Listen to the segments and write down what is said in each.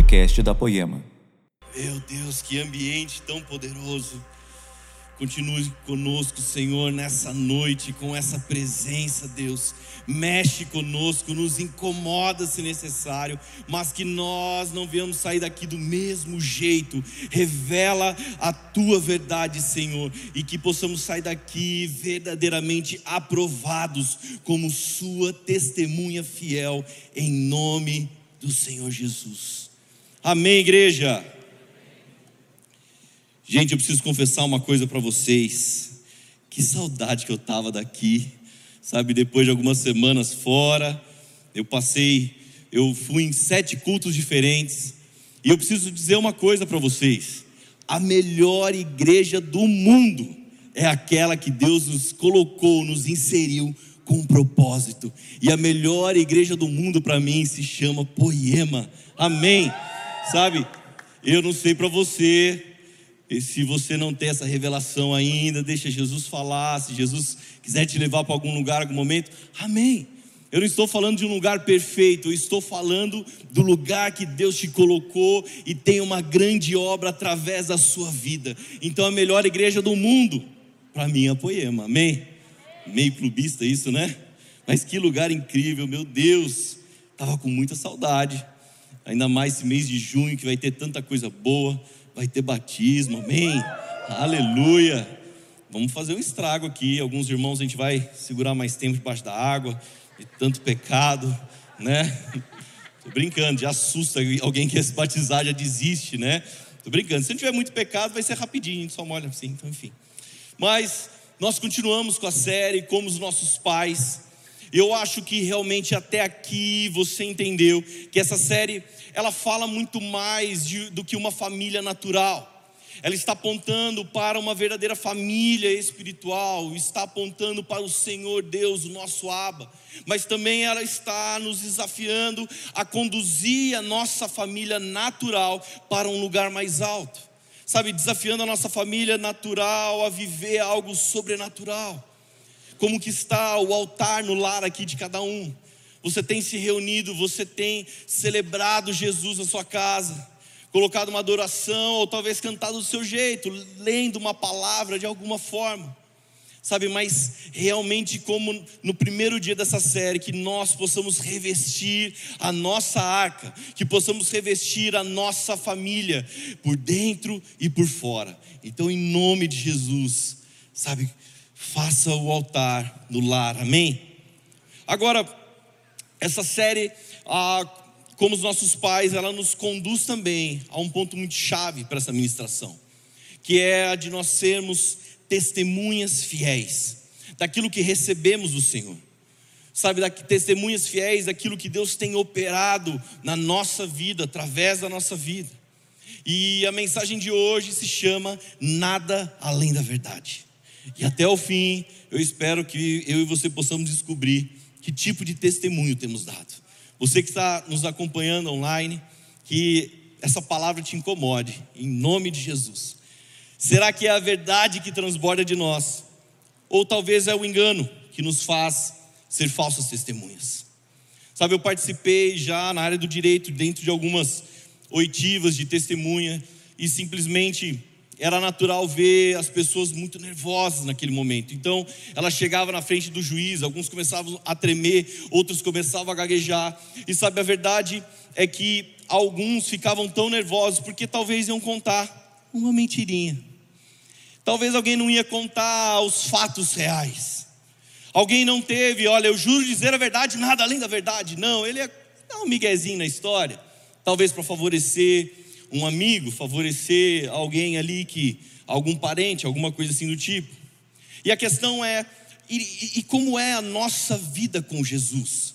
podcast da Poema. Meu Deus, que ambiente tão poderoso. Continue conosco, Senhor, nessa noite, com essa presença, Deus. Mexe conosco, nos incomoda se necessário, mas que nós não venhamos sair daqui do mesmo jeito. Revela a tua verdade, Senhor, e que possamos sair daqui verdadeiramente aprovados como Sua testemunha fiel, em nome do Senhor Jesus. Amém, igreja. Gente, eu preciso confessar uma coisa para vocês. Que saudade que eu tava daqui. Sabe, depois de algumas semanas fora, eu passei, eu fui em sete cultos diferentes. E eu preciso dizer uma coisa para vocês. A melhor igreja do mundo é aquela que Deus nos colocou, nos inseriu com um propósito. E a melhor igreja do mundo para mim se chama Poema. Amém. Sabe? Eu não sei para você, e se você não tem essa revelação ainda, deixa Jesus falar. Se Jesus quiser te levar para algum lugar, algum momento, amém. Eu não estou falando de um lugar perfeito, eu estou falando do lugar que Deus te colocou e tem uma grande obra através da sua vida. Então a melhor igreja do mundo, para mim é Poema, amém? Meio clubista isso, né? Mas que lugar incrível, meu Deus, estava com muita saudade. Ainda mais esse mês de junho que vai ter tanta coisa boa vai ter batismo, amém? Aleluia. Vamos fazer um estrago aqui. Alguns irmãos a gente vai segurar mais tempo debaixo da água, de tanto pecado, né? Tô brincando, já assusta alguém que quer se batizar, já desiste, né? Tô brincando. Se não tiver muito pecado, vai ser rapidinho, só molha assim, então enfim. Mas nós continuamos com a série como os nossos pais. Eu acho que realmente até aqui você entendeu que essa série ela fala muito mais de, do que uma família natural. Ela está apontando para uma verdadeira família espiritual, está apontando para o Senhor Deus, o nosso Abba, mas também ela está nos desafiando a conduzir a nossa família natural para um lugar mais alto, sabe, desafiando a nossa família natural a viver algo sobrenatural, como que está o altar no lar aqui de cada um, você tem se reunido, você tem celebrado Jesus na sua casa, colocado uma adoração, ou talvez cantado do seu jeito, lendo uma palavra de alguma forma. Sabe, mas realmente, como no primeiro dia dessa série, que nós possamos revestir a nossa arca, que possamos revestir a nossa família, por dentro e por fora. Então, em nome de Jesus, sabe, faça o altar no lar, amém? Agora, essa série, ah, como os nossos pais, ela nos conduz também a um ponto muito chave para essa ministração, que é a de nós sermos testemunhas fiéis daquilo que recebemos do Senhor. Sabe, testemunhas fiéis daquilo que Deus tem operado na nossa vida, através da nossa vida. E a mensagem de hoje se chama Nada Além da Verdade. E até o fim, eu espero que eu e você possamos descobrir que tipo de testemunho temos dado. Você que está nos acompanhando online, que essa palavra te incomode, em nome de Jesus. Será que é a verdade que transborda de nós? Ou talvez é o engano que nos faz ser falsas testemunhas? Sabe, eu participei já na área do direito, dentro de algumas oitivas de testemunha, e simplesmente era natural ver as pessoas muito nervosas naquele momento. Então, ela chegava na frente do juiz, alguns começavam a tremer, outros começavam a gaguejar. E sabe, a verdade é que alguns ficavam tão nervosos porque talvez iam contar uma mentirinha. Talvez alguém não ia contar os fatos reais. Alguém não teve, olha, eu juro dizer a verdade, nada além da verdade. Não, ele é um miguezinho na história. Talvez para favorecer um amigo, favorecer alguém ali que algum parente, alguma coisa assim do tipo. E a questão é e, e como é a nossa vida com Jesus?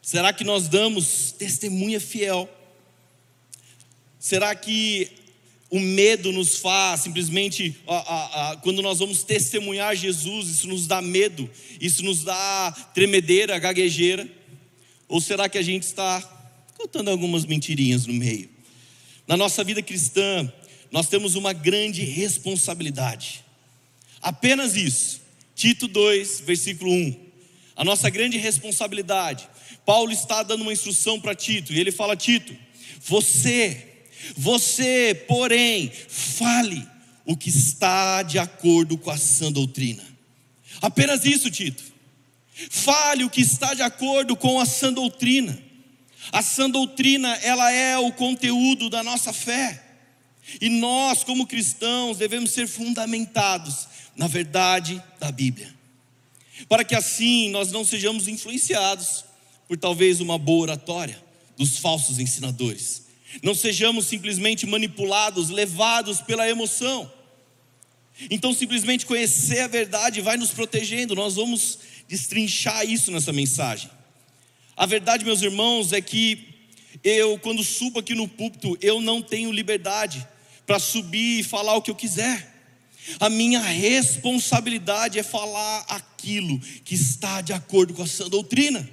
Será que nós damos testemunha fiel? Será que o medo nos faz simplesmente, a, a, a, quando nós vamos testemunhar Jesus, isso nos dá medo, isso nos dá tremedeira, gaguejeira? Ou será que a gente está contando algumas mentirinhas no meio? Na nossa vida cristã, nós temos uma grande responsabilidade. Apenas isso. Tito 2, versículo 1. A nossa grande responsabilidade. Paulo está dando uma instrução para Tito, e ele fala: Tito, Você, você, porém, fale o que está de acordo com a sã doutrina. Apenas isso, Tito. Fale o que está de acordo com a sã doutrina. A sã doutrina, ela é o conteúdo da nossa fé. E nós, como cristãos, devemos ser fundamentados na verdade da Bíblia. Para que assim nós não sejamos influenciados por talvez uma boa oratória dos falsos ensinadores. Não sejamos simplesmente manipulados, levados pela emoção. Então, simplesmente conhecer a verdade vai nos protegendo. Nós vamos destrinchar isso nessa mensagem. A verdade, meus irmãos, é que eu, quando subo aqui no púlpito, eu não tenho liberdade para subir e falar o que eu quiser. A minha responsabilidade é falar aquilo que está de acordo com a sã doutrina.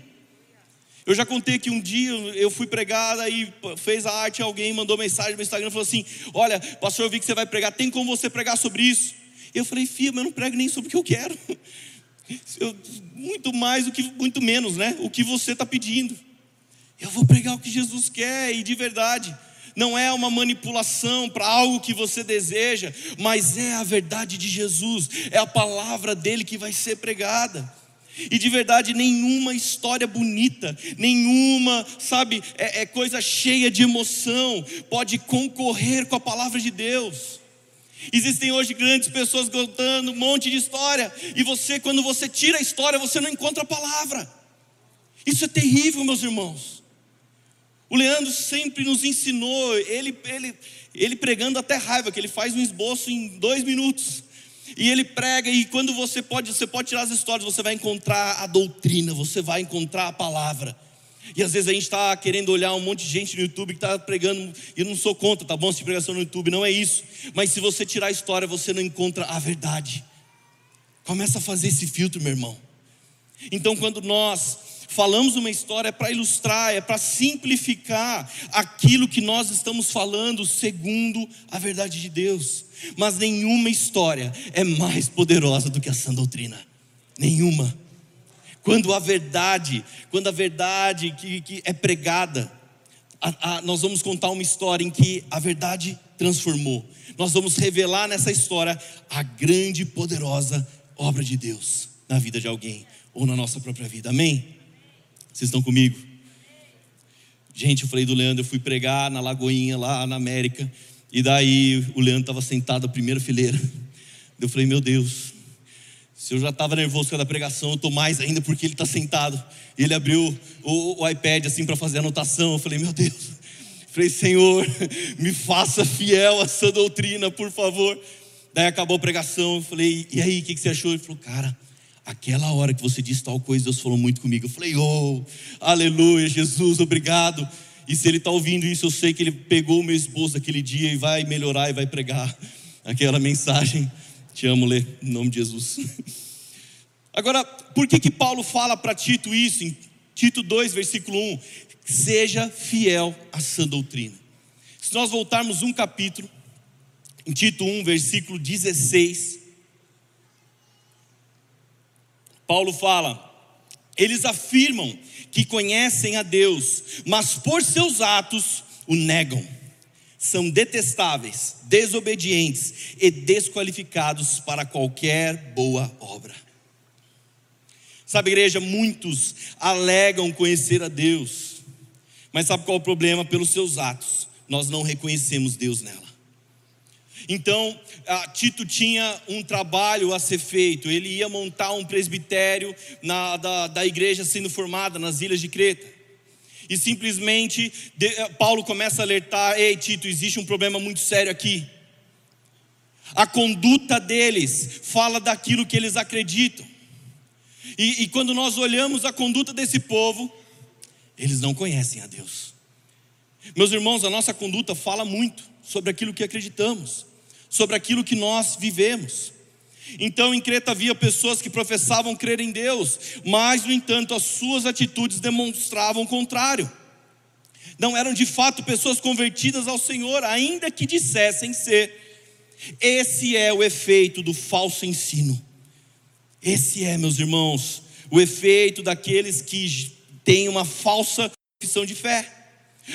Eu já contei que um dia eu fui pregar e fez a arte, alguém mandou mensagem no Instagram e falou assim: Olha, pastor, eu vi que você vai pregar, tem como você pregar sobre isso? Eu falei, filho, mas eu não prego nem sobre o que eu quero. Muito mais do que muito menos, né? O que você está pedindo. Eu vou pregar o que Jesus quer e de verdade. Não é uma manipulação para algo que você deseja, mas é a verdade de Jesus, é a palavra dele que vai ser pregada. E de verdade, nenhuma história bonita, nenhuma, sabe, é, é coisa cheia de emoção, pode concorrer com a palavra de Deus. Existem hoje grandes pessoas contando um monte de história, e você, quando você tira a história, você não encontra a palavra. Isso é terrível, meus irmãos. O Leandro sempre nos ensinou, ele, ele, ele pregando até raiva, que ele faz um esboço em dois minutos. E ele prega, e quando você pode, você pode tirar as histórias, você vai encontrar a doutrina, você vai encontrar a palavra. E às vezes a gente está querendo olhar um monte de gente no YouTube que está pregando, e eu não sou contra, tá bom? Se pregação no YouTube, não é isso. Mas se você tirar a história, você não encontra a verdade. Começa a fazer esse filtro, meu irmão. Então, quando nós falamos uma história é para ilustrar, é para simplificar aquilo que nós estamos falando segundo a verdade de Deus. Mas nenhuma história é mais poderosa do que a sã doutrina. Nenhuma. Quando a verdade, quando a verdade que, que é pregada, a, a, nós vamos contar uma história em que a verdade transformou. Nós vamos revelar nessa história a grande e poderosa obra de Deus na vida de alguém ou na nossa própria vida. Amém? Vocês estão comigo? Gente, eu falei do Leandro, eu fui pregar na Lagoinha lá na América, e daí o Leandro estava sentado na primeira fileira. Eu falei, meu Deus, se eu já estava nervoso com a pregação, eu estou mais ainda porque ele está sentado. E ele abriu o, o iPad assim para fazer anotação. Eu falei, meu Deus. Eu falei, Senhor, me faça fiel a essa doutrina, por favor. Daí acabou a pregação. Eu falei, e aí, o que, que você achou? Ele falou, cara, aquela hora que você disse tal coisa, Deus falou muito comigo. Eu falei, oh, aleluia, Jesus, obrigado. E se ele está ouvindo isso, eu sei que ele pegou o meu esposo aquele dia e vai melhorar e vai pregar aquela mensagem. Te amo, Lê, em nome de Jesus. Agora, por que que Paulo fala para Tito isso em Tito 2, versículo 1? Seja fiel à sã doutrina. Se nós voltarmos um capítulo, em Tito 1, versículo 16, Paulo fala: eles afirmam que conhecem a Deus, mas por seus atos o negam são detestáveis, desobedientes e desqualificados para qualquer boa obra. Sabe, igreja, muitos alegam conhecer a Deus, mas sabe qual é o problema? Pelos seus atos, nós não reconhecemos Deus nela. Então, Tito tinha um trabalho a ser feito, ele ia montar um presbitério na, da, da igreja sendo formada nas ilhas de Creta e simplesmente eh, Paulo começa a alertar: ei, Tito, existe um problema muito sério aqui. A conduta deles fala daquilo que eles acreditam. E, e quando nós olhamos a conduta desse povo, eles não conhecem a Deus. Meus irmãos, a nossa conduta fala muito sobre aquilo que acreditamos, sobre aquilo que nós vivemos. Então em Creta havia pessoas que professavam crer em Deus, mas no entanto as suas atitudes demonstravam o contrário. Não eram de fato pessoas convertidas ao Senhor, ainda que dissessem ser. Esse é o efeito do falso ensino. Esse é, meus irmãos, o efeito daqueles que têm uma falsa confissão de fé.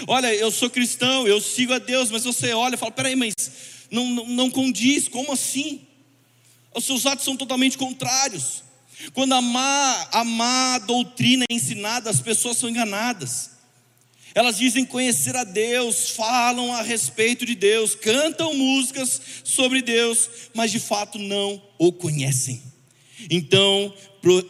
Olha, eu sou cristão, eu sigo a Deus, mas você olha e fala: peraí, mas não, não, não condiz, como assim? Os seus atos são totalmente contrários. Quando a má, a má doutrina é ensinada, as pessoas são enganadas. Elas dizem conhecer a Deus, falam a respeito de Deus, cantam músicas sobre Deus, mas de fato não o conhecem. Então,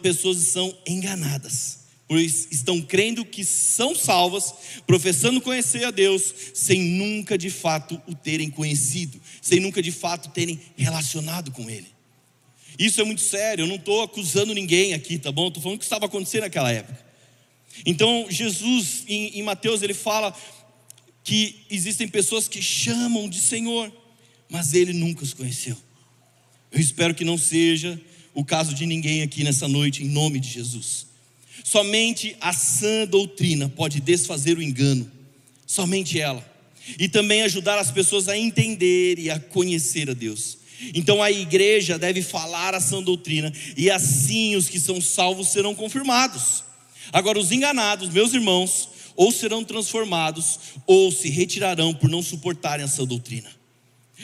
pessoas são enganadas, pois estão crendo que são salvas, professando conhecer a Deus, sem nunca de fato o terem conhecido, sem nunca de fato terem relacionado com Ele. Isso é muito sério, eu não estou acusando ninguém aqui, tá bom? Estou falando o que estava acontecendo naquela época. Então, Jesus, em, em Mateus, ele fala que existem pessoas que chamam de Senhor, mas ele nunca os conheceu. Eu espero que não seja o caso de ninguém aqui nessa noite, em nome de Jesus. Somente a sã doutrina pode desfazer o engano, somente ela, e também ajudar as pessoas a entender e a conhecer a Deus. Então a igreja deve falar a sã doutrina, e assim os que são salvos serão confirmados. Agora, os enganados, meus irmãos, ou serão transformados, ou se retirarão por não suportarem a sã doutrina.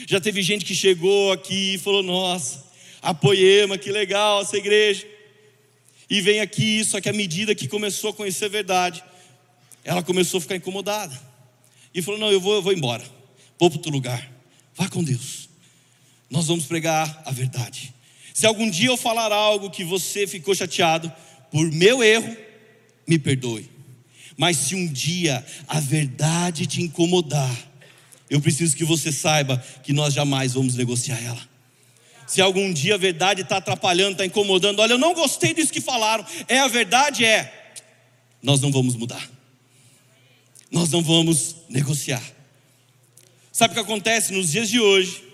Já teve gente que chegou aqui e falou: Nossa, a Poema, que legal essa igreja. E vem aqui, só que à medida que começou a conhecer a verdade, ela começou a ficar incomodada. E falou: Não, eu vou, eu vou embora, vou para outro lugar. Vá com Deus nós vamos pregar a verdade. Se algum dia eu falar algo que você ficou chateado, por meu erro, me perdoe. Mas se um dia a verdade te incomodar, eu preciso que você saiba que nós jamais vamos negociar ela. Se algum dia a verdade está atrapalhando, está incomodando, olha, eu não gostei disso que falaram, é a verdade, é, nós não vamos mudar, nós não vamos negociar. Sabe o que acontece nos dias de hoje?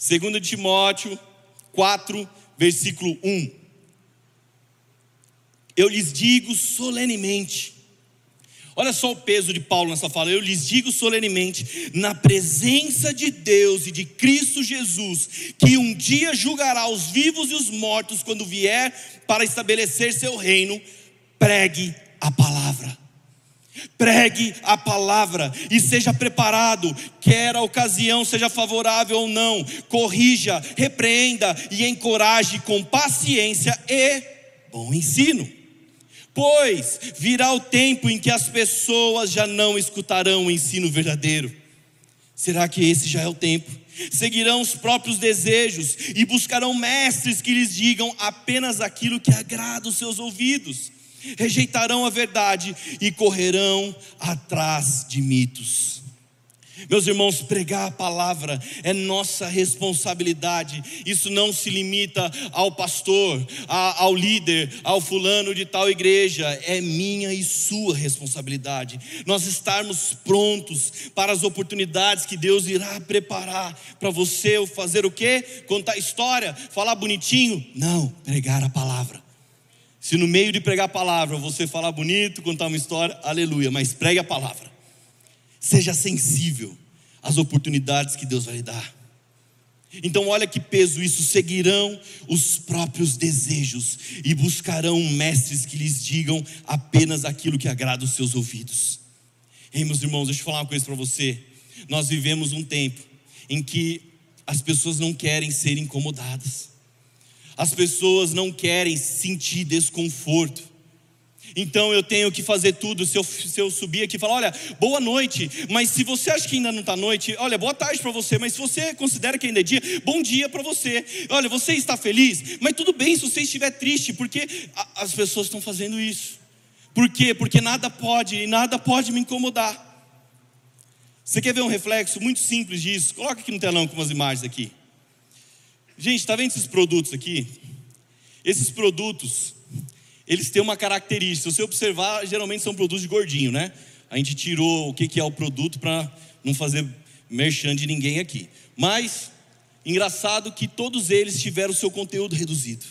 2 Timóteo 4, versículo 1. Eu lhes digo solenemente, olha só o peso de Paulo nessa fala, eu lhes digo solenemente, na presença de Deus e de Cristo Jesus, que um dia julgará os vivos e os mortos quando vier para estabelecer seu reino, pregue a palavra. Pregue a palavra e seja preparado, quer a ocasião seja favorável ou não. Corrija, repreenda e encoraje com paciência e bom ensino. Pois virá o tempo em que as pessoas já não escutarão o ensino verdadeiro. Será que esse já é o tempo? Seguirão os próprios desejos e buscarão mestres que lhes digam apenas aquilo que agrada os seus ouvidos rejeitarão a verdade e correrão atrás de mitos. Meus irmãos, pregar a palavra é nossa responsabilidade. Isso não se limita ao pastor, ao líder, ao fulano de tal igreja. É minha e sua responsabilidade. Nós estarmos prontos para as oportunidades que Deus irá preparar para você fazer o quê? Contar história, falar bonitinho? Não, pregar a palavra. Se no meio de pregar a palavra você falar bonito, contar uma história, aleluia, mas pregue a palavra. Seja sensível às oportunidades que Deus vai lhe dar. Então, olha que peso isso: seguirão os próprios desejos e buscarão mestres que lhes digam apenas aquilo que agrada os seus ouvidos. Ei, meus irmãos, deixa eu falar uma coisa para você. Nós vivemos um tempo em que as pessoas não querem ser incomodadas. As pessoas não querem sentir desconforto. Então eu tenho que fazer tudo. Se eu, se eu subir aqui e falar, olha, boa noite, mas se você acha que ainda não está noite, olha, boa tarde para você, mas se você considera que ainda é dia, bom dia para você. Olha, você está feliz, mas tudo bem se você estiver triste, porque as pessoas estão fazendo isso. Por quê? Porque nada pode e nada pode me incomodar. Você quer ver um reflexo muito simples disso? Coloca aqui no telão com umas imagens aqui. Gente, está vendo esses produtos aqui? Esses produtos, eles têm uma característica. Se você observar, geralmente são produtos de gordinho, né? A gente tirou o que é o produto para não fazer merchan de ninguém aqui. Mas, engraçado que todos eles tiveram o seu conteúdo reduzido.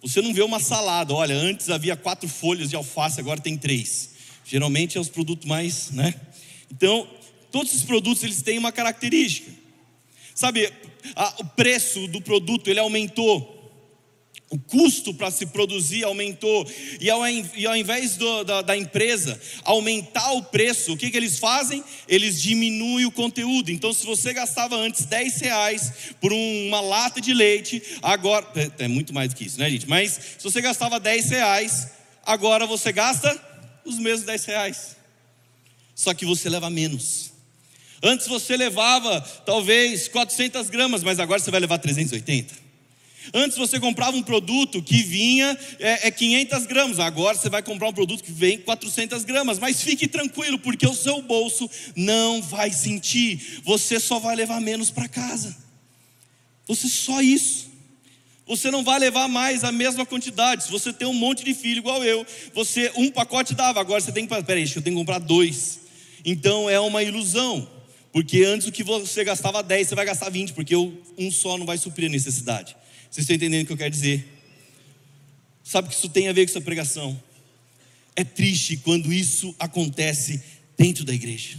Você não vê uma salada, olha, antes havia quatro folhas de alface, agora tem três. Geralmente é os produtos mais, né? Então, todos esses produtos eles têm uma característica. Sabe, a, o preço do produto ele aumentou. O custo para se produzir aumentou. E ao, e ao invés do, da, da, empresa aumentar o preço, o que, que eles fazem? Eles diminuem o conteúdo. Então, se você gastava antes 10 reais por um, uma lata de leite, agora. É, é, muito mais do que isso, né, gente? Mas se você gastava 10 reais, agora você gasta os mesmos 10 reais. Só que você leva menos. Antes você levava talvez 400 gramas, mas agora você vai levar 380. Antes você comprava um produto que vinha é, é 500 gramas, agora você vai comprar um produto que vem 400 gramas. Mas fique tranquilo, porque o seu bolso não vai sentir, você só vai levar menos para casa. Você só isso. Você não vai levar mais a mesma quantidade. Se você tem um monte de filho igual eu, você um pacote dava, agora você tem que, peraí, eu tenho que comprar dois. Então é uma ilusão, porque antes o que você gastava 10, você vai gastar 20, porque um só não vai suprir a necessidade. Vocês estão entendendo o que eu quero dizer? Sabe o que isso tem a ver com essa pregação? É triste quando isso acontece dentro da igreja.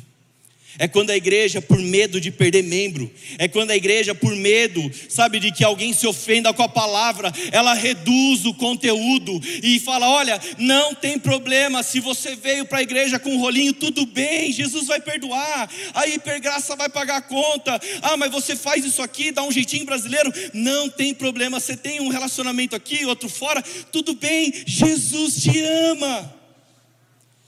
É quando a igreja, por medo de perder membro, é quando a igreja, por medo, sabe, de que alguém se ofenda com a palavra, ela reduz o conteúdo e fala: olha, não tem problema, se você veio para a igreja com um rolinho, tudo bem, Jesus vai perdoar, a hipergraça vai pagar a conta. Ah, mas você faz isso aqui, dá um jeitinho brasileiro, não tem problema, você tem um relacionamento aqui, outro fora, tudo bem, Jesus te ama.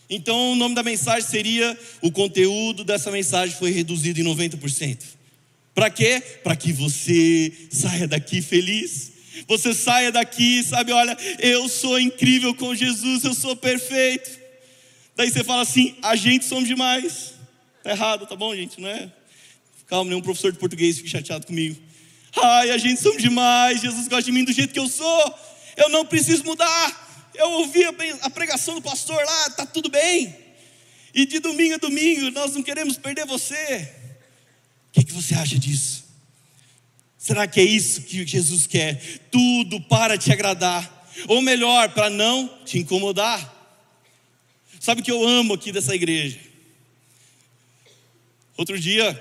Então, o nome da mensagem seria: o conteúdo dessa mensagem foi reduzido em 90%. Para quê? Para que você saia daqui feliz. Você saia daqui, sabe, olha, eu sou incrível com Jesus, eu sou perfeito. Daí você fala assim: a gente somos demais. Tá errado, tá bom, gente? Não é? Calma, nenhum professor de português fique chateado comigo. Ai, a gente somos demais, Jesus gosta de mim do jeito que eu sou. Eu não preciso mudar eu ouvi a pregação do pastor lá, está tudo bem. E de domingo a domingo nós não queremos perder você. O que, que você acha disso? Será que é isso que Jesus quer? Tudo para te agradar, ou melhor, para não te incomodar. Sabe o que eu amo aqui dessa igreja? Outro dia,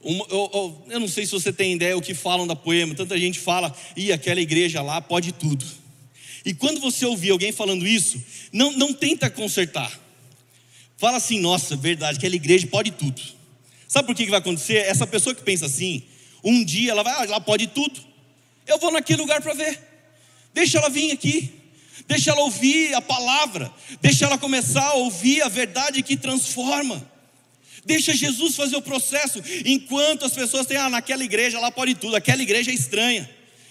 uma, eu, eu, eu, não sei se você tem ideia o que falam da poema, tanta gente fala, e aquela igreja lá pode tudo. E quando você ouvir alguém falando isso, não, não tenta consertar. Fala assim, nossa, verdade, aquela igreja pode tudo. Sabe por que, que vai acontecer? Essa pessoa que pensa assim, um dia ela vai, ah, ela pode tudo. Eu vou naquele lugar para ver. Deixa ela vir aqui. Deixa ela ouvir a palavra. Deixa ela começar a ouvir a verdade que transforma. Deixa Jesus fazer o processo. Enquanto as pessoas têm, ah, naquela igreja ela pode tudo. Aquela igreja é estranha.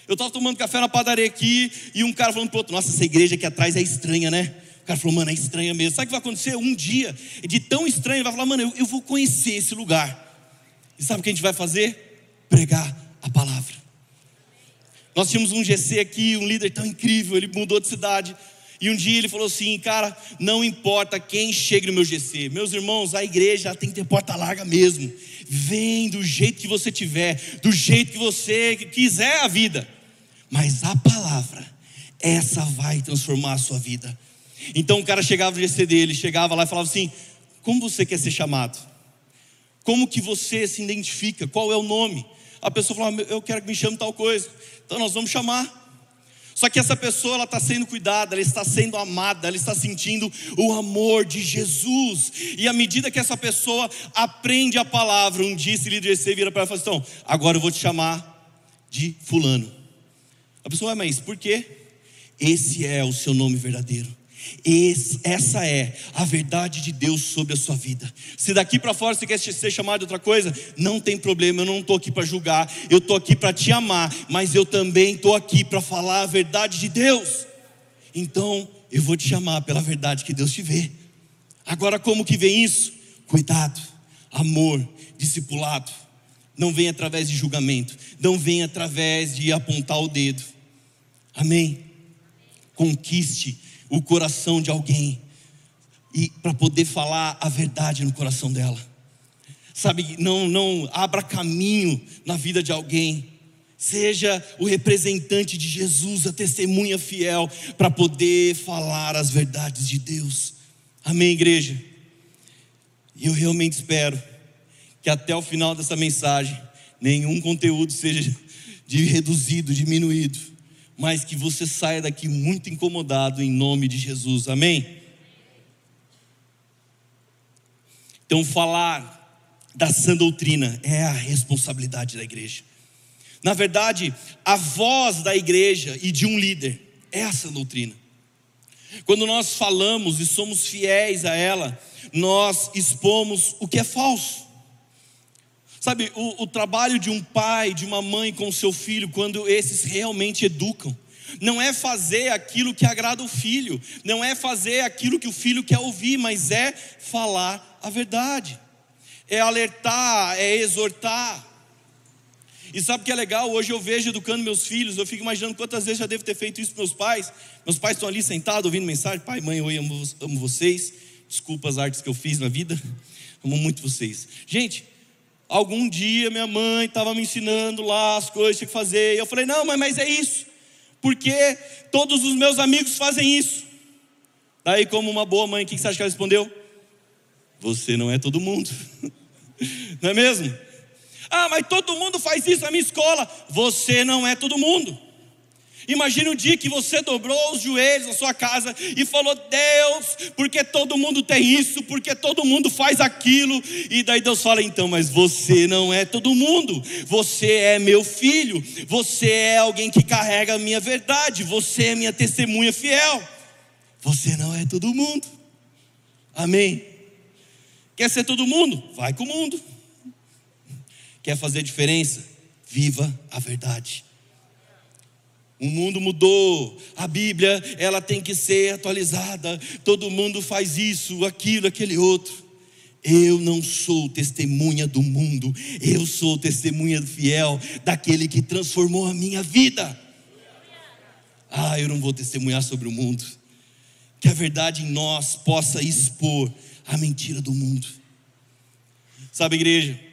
Eu estava tomando café na padaria aqui e um cara falando para outro: Nossa, essa igreja aqui atrás é estranha, né? O cara falou: Mano, é estranha mesmo. Sabe o que vai acontecer? Um dia, de tão estranho, ele vai falar: Mano, eu, eu vou conhecer esse lugar. E sabe o que a gente vai fazer? Pregar a palavra. Nós tínhamos um GC aqui, um líder tão incrível, ele mudou de cidade. E um dia ele falou assim, cara, não importa quem chegue no meu GC, meus irmãos, a igreja tem que ter porta larga mesmo. Vem do jeito que você tiver, do jeito que você quiser a vida mas a palavra, essa vai transformar a sua vida. Então o cara chegava no GC dele, chegava lá e falava assim: Como você quer ser chamado? Como que você se identifica? Qual é o nome? A pessoa falava: Eu quero que me chame tal coisa. Então nós vamos chamar. Só que essa pessoa ela está sendo cuidada, ela está sendo amada, ela está sentindo o amor de Jesus. E à medida que essa pessoa aprende a palavra, um dia esse líder vira para ela e fala: Então, agora eu vou te chamar de Fulano. A pessoa, mas por quê? Esse é o seu nome verdadeiro. Esse, essa é a verdade de Deus sobre a sua vida. Se daqui para fora você quer ser chamado de outra coisa, não tem problema, eu não estou aqui para julgar, eu estou aqui para te amar, mas eu também estou aqui para falar a verdade de Deus. Então, eu vou te chamar pela verdade que Deus te vê. Agora, como que vem isso? Cuidado, amor, discipulado. Não vem através de julgamento, não vem através de apontar o dedo Amém? Conquiste o coração de alguém e para poder falar a verdade no coração dela. Sabe, não não abra caminho na vida de alguém. Seja o representante de Jesus, a testemunha fiel para poder falar as verdades de Deus. Amém, igreja. E eu realmente espero que até o final dessa mensagem nenhum conteúdo seja de reduzido, diminuído mas que você saia daqui muito incomodado em nome de Jesus, amém? Então, falar da sã doutrina é a responsabilidade da igreja. Na verdade, a voz da igreja e de um líder é a sã doutrina. Quando nós falamos e somos fiéis a ela, nós expomos o que é falso. Sabe, o, o trabalho de um pai, de uma mãe com o seu filho, quando esses realmente educam, não é fazer aquilo que agrada o filho, não é fazer aquilo que o filho quer ouvir, mas é falar a verdade, é alertar, é exortar. E sabe o que é legal? Hoje eu vejo educando meus filhos, eu fico imaginando quantas vezes já devo ter feito isso para meus pais. Meus pais estão ali sentados ouvindo mensagem: pai, mãe, eu amo, amo vocês. Desculpa as artes que eu fiz na vida, amo muito vocês. Gente, algum dia minha mãe estava me ensinando lá as coisas que tinha que fazer, e eu falei: não, mãe, mas é isso porque todos os meus amigos fazem isso. Daí, como uma boa mãe, o que você acha que ela respondeu? Você não é todo mundo, não é mesmo? Ah, mas todo mundo faz isso na minha escola. Você não é todo mundo. Imagine o dia que você dobrou os joelhos na sua casa e falou: Deus, porque todo mundo tem isso, porque todo mundo faz aquilo. E daí Deus fala: então, mas você não é todo mundo. Você é meu filho. Você é alguém que carrega a minha verdade. Você é minha testemunha fiel. Você não é todo mundo. Amém. Quer ser todo mundo? Vai com o mundo. Quer fazer diferença? Viva a verdade. O mundo mudou, a Bíblia ela tem que ser atualizada. Todo mundo faz isso, aquilo, aquele outro. Eu não sou testemunha do mundo, eu sou testemunha fiel daquele que transformou a minha vida. Ah, eu não vou testemunhar sobre o mundo. Que a verdade em nós possa expor a mentira do mundo. Sabe, igreja?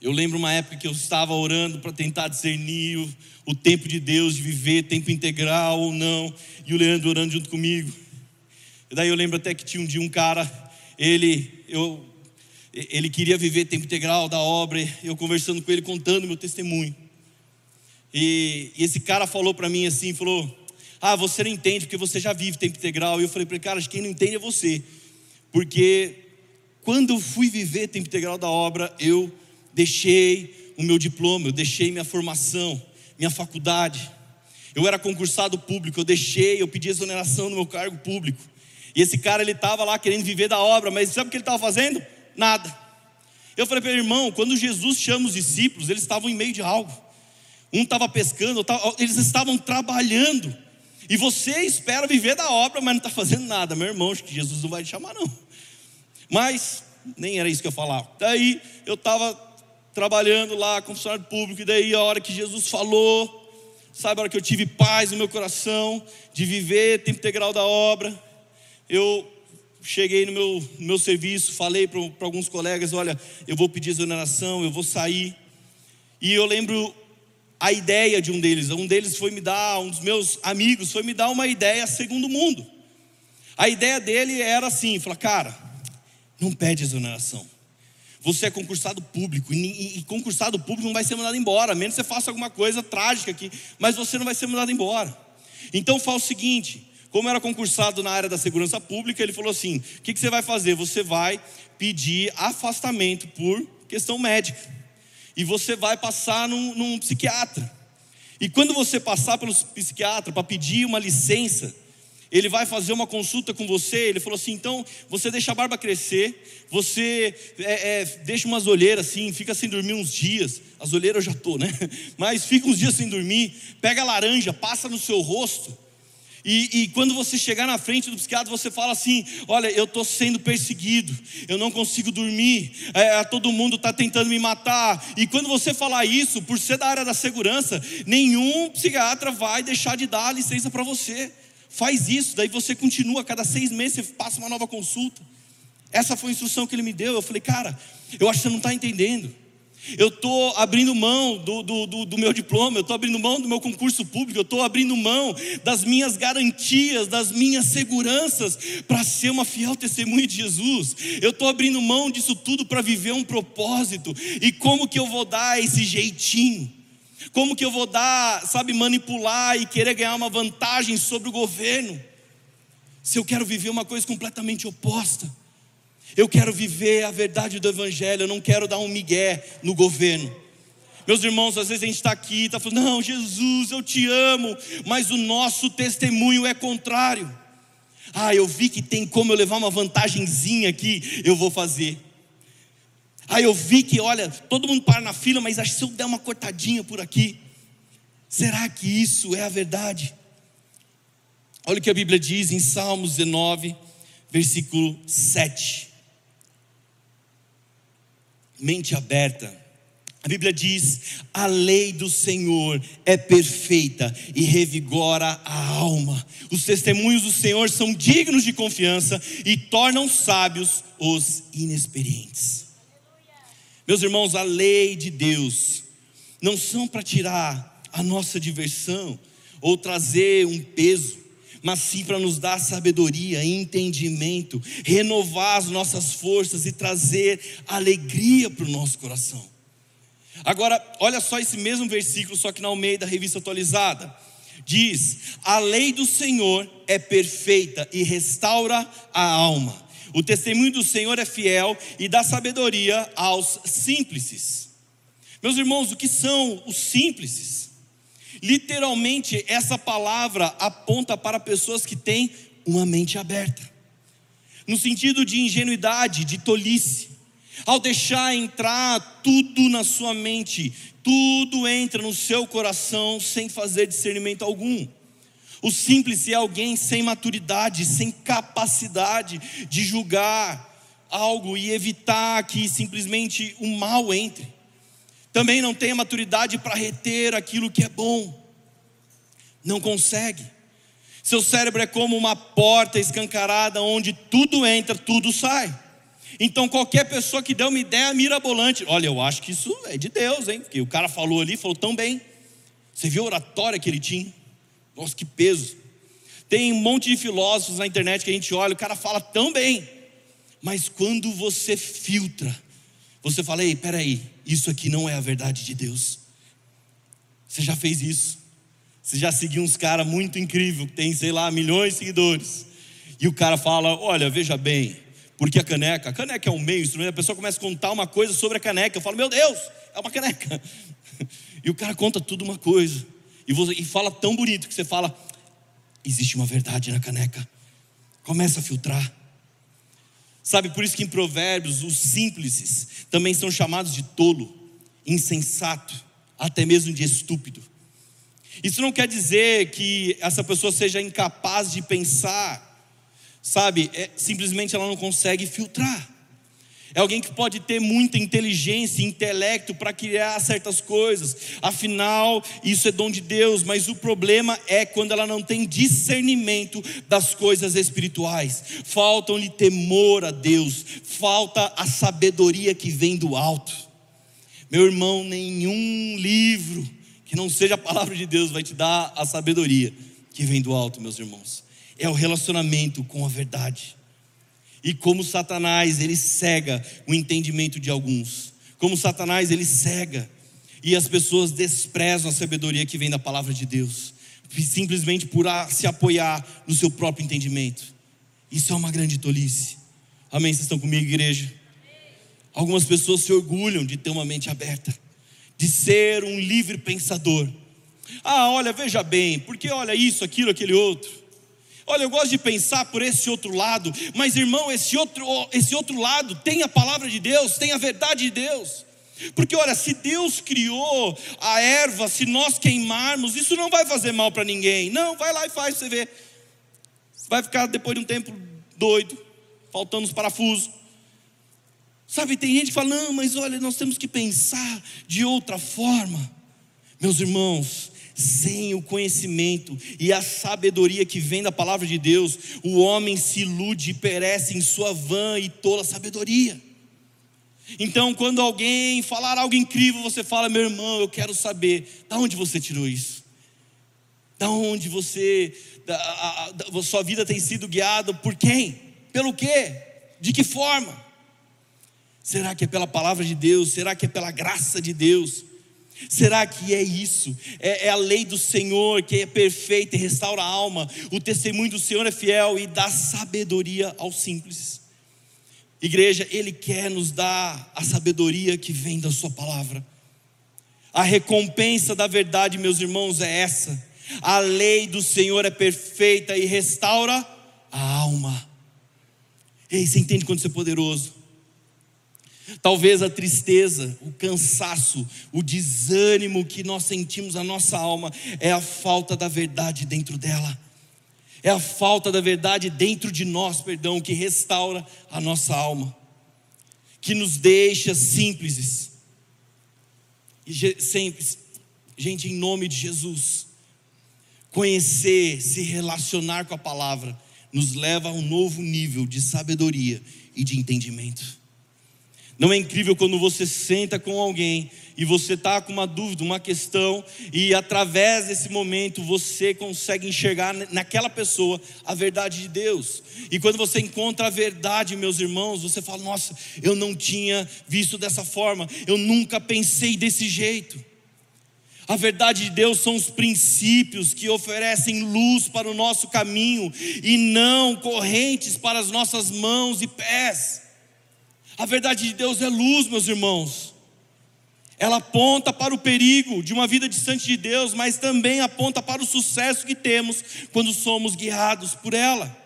Eu lembro uma época que eu estava orando para tentar discernir o, o, tempo de Deus, de viver tempo integral ou não, e o Leandro orando junto comigo. E daí eu lembro até que tinha um dia um cara, ele, eu, ele queria viver tempo integral da obra, eu conversando com ele, contando meu testemunho. E, e esse cara falou para mim assim, falou, ah, você não entende porque você já vive tempo integral. E eu falei para ele, cara, quem não entende é você. Porque quando eu fui viver tempo integral da obra, eu deixei o meu diploma, eu deixei minha formação, minha faculdade. Eu era concursado público, eu deixei, eu pedi exoneração no meu cargo público. E esse cara, ele estava lá querendo viver da obra, mas sabe o que ele estava fazendo? Nada. Eu falei para ele, irmão, quando Jesus chama os discípulos, eles estavam em meio de algo. Um estava pescando, eles estavam trabalhando. E você espera viver da obra, mas não está fazendo nada. Meu irmão, acho que Jesus não vai te chamar, não. Mas, nem era isso que eu falava. Daí, eu estava trabalhando lá como funcionário público, e daí a hora que Jesus falou, sabe, a hora que eu tive paz no meu coração, de viver tempo integral da obra, eu cheguei no meu, no meu serviço, falei para alguns colegas: olha, eu vou pedir exoneração, eu vou sair. E eu lembro a ideia de um deles, um deles foi me dar, um dos meus amigos foi me dar uma ideia segundo o mundo. A ideia dele era assim: falar, cara, não pede exoneração. Você é concursado público, e, e, concursado público não vai ser mandado embora, a menos que você faça alguma coisa trágica aqui, mas você não vai ser mandado embora. Então fala o seguinte: como era concursado na área da segurança pública, ele falou assim: o que, que você vai fazer? Você vai pedir afastamento por questão médica, e você vai passar num, num psiquiatra. E quando você passar pelo psiquiatra para pedir uma licença, ele vai fazer uma consulta com você. Ele falou assim: então você deixa a barba crescer, você é, é, deixa umas olheiras assim, fica sem dormir uns dias. As olheiras eu já estou, né? Mas fica uns dias sem dormir, pega a laranja, passa no seu rosto. E, e, quando você chegar na frente do psiquiatra, você fala assim: Olha, eu estou sendo perseguido, eu não consigo dormir, é, todo mundo está tentando me matar. E quando você falar isso, por ser da área da segurança, nenhum psiquiatra vai deixar de dar licença para você. Faz isso, daí você continua, cada seis meses você passa uma nova consulta. Essa foi a instrução que ele me deu. Eu falei, cara, eu acho que você não está entendendo. Eu estou abrindo mão do, do, do, do, meu diploma, eu estou abrindo mão do meu concurso público, eu estou abrindo mão das minhas garantias, das minhas seguranças, para ser uma fiel testemunha de Jesus. Eu estou abrindo mão disso tudo para viver um propósito. E como que eu vou dar esse jeitinho? Como que eu vou dar, sabe, manipular e querer ganhar uma vantagem sobre o governo? Se eu quero viver uma coisa completamente oposta. Eu quero viver a verdade do Evangelho, eu não quero dar um migué no governo. Meus irmãos, às vezes a gente está aqui e está falando, não, Jesus, eu te amo, mas o nosso testemunho é contrário. Ah, eu vi que tem como eu levar uma vantagenzinha aqui, eu vou fazer. Ah, eu vi que, olha, todo mundo para na fila, mas acho que se eu der uma cortadinha por aqui, será que isso é a verdade? Olha o que a Bíblia diz em Salmos 19, versículo 7. Mente aberta. A Bíblia diz: a lei do Senhor é perfeita e revigora a alma. Os testemunhos do Senhor são dignos de confiança e tornam sábios os inexperientes. Meus irmãos, a lei de Deus não são para tirar a nossa diversão ou trazer um peso, mas sim para nos dar sabedoria, entendimento, renovar as nossas forças e trazer alegria para o nosso coração. Agora, olha só esse mesmo versículo, só que na Almeida, revista atualizada. Diz: A lei do Senhor é perfeita e restaura a alma. O testemunho do Senhor é fiel e dá sabedoria aos simples. Meus irmãos, o que são os simples? Literalmente, essa palavra aponta para pessoas que têm uma mente aberta, no sentido de ingenuidade, de tolice. Ao deixar entrar tudo na sua mente, tudo entra no seu coração sem fazer discernimento algum. O simples é alguém sem maturidade, sem capacidade de julgar algo e evitar que simplesmente o mal entre. Também não tem a maturidade para reter aquilo que é bom. Não consegue. Seu cérebro é como uma porta escancarada onde tudo entra, tudo sai. Então qualquer pessoa que der uma ideia mirabolante, olha, eu acho que isso é de Deus, hein? Porque o cara falou ali, falou tão bem. Você viu a oratória que ele tinha? Nossa, que peso. Tem um monte de filósofos na internet que a gente olha, o cara fala tão bem, mas quando você filtra, você fala: ei, peraí, isso aqui não é a verdade de Deus. Você já fez isso? Você já seguiu uns caras muito incríveis, que tem, sei lá, milhões de seguidores, e o cara fala: olha, veja bem, porque a caneca, a caneca é um meio instrumento, a pessoa começa a contar uma coisa sobre a caneca, eu falo: meu Deus, é uma caneca. E o cara conta tudo uma coisa. E, fala tão bonito que você fala: existe uma verdade na caneca. Começa a filtrar. Sabe, por isso que em Provérbios os simples também são chamados de tolo, insensato, até mesmo de estúpido. Isso não quer dizer que essa pessoa seja incapaz de pensar, sabe? É, simplesmente ela não consegue filtrar. É alguém que pode ter muita inteligência intelecto para criar certas coisas. Afinal, isso é dom de Deus, mas o problema é quando ela não tem discernimento das coisas espirituais. Faltam-lhe temor a Deus, falta a sabedoria que vem do alto. Meu irmão, nenhum livro que não seja a palavra de Deus vai te dar a sabedoria que vem do alto, meus irmãos. É o relacionamento com a verdade. E como Satanás, ele cega o entendimento de alguns. Como Satanás, ele cega. E as pessoas desprezam a sabedoria que vem da palavra de Deus, simplesmente por se apoiar no seu próprio entendimento. Isso é uma grande tolice. Amém? Vocês estão comigo, igreja? Algumas pessoas se orgulham de ter uma mente aberta, de ser um livre pensador. Ah, olha, veja bem, porque olha isso, aquilo, aquele outro. Olha, eu gosto de pensar por esse outro lado, mas irmão, esse outro, esse outro lado tem a palavra de Deus, tem a verdade de Deus. Porque olha, se Deus criou a erva, se nós queimarmos, isso não vai fazer mal para ninguém. Não, vai lá e faz, você vê. Você vai ficar depois de um tempo doido, faltando os parafusos. Sabe, tem gente que fala: "Não, mas olha, nós temos que pensar de outra forma". Meus irmãos, sem o conhecimento e a sabedoria que vem da palavra de Deus, o homem se ilude e perece em sua vã e tola sabedoria. Então, quando alguém falar algo incrível, você fala: meu irmão, eu quero saber, da onde você tirou isso? Da onde você, da, a, a, sua vida tem sido guiada por quem? Pelo quê? De que forma? Será que é pela palavra de Deus? Será que é pela graça de Deus? Será que é isso? É, é, a lei do Senhor que é perfeita e restaura a alma. O testemunho do Senhor é fiel e dá sabedoria aos simples. Igreja, Ele quer nos dar a sabedoria que vem da Sua palavra. A recompensa da verdade, meus irmãos, é essa. A lei do Senhor é perfeita e restaura a alma. Ei, você entende quando você é poderoso? Talvez a tristeza, o cansaço, o desânimo que nós sentimos na nossa alma é a falta da verdade dentro dela. É a falta da verdade dentro de nós, perdão, que restaura a nossa alma, que nos deixa simples. E sempre, gente, em nome de Jesus, conhecer, se relacionar com a palavra, nos leva a um novo nível de sabedoria e de entendimento. Não é incrível quando você senta com alguém e você está com uma dúvida, uma questão, e através desse momento você consegue enxergar naquela pessoa a verdade de Deus. E quando você encontra a verdade, meus irmãos, você fala: Nossa, eu não tinha visto dessa forma, eu nunca pensei desse jeito. A verdade de Deus são os princípios que oferecem luz para o nosso caminho e não correntes para as nossas mãos e pés. A verdade de Deus é luz, meus irmãos. Ela aponta para o perigo de uma vida distante de Deus, mas também aponta para o sucesso que temos quando somos guiados por ela.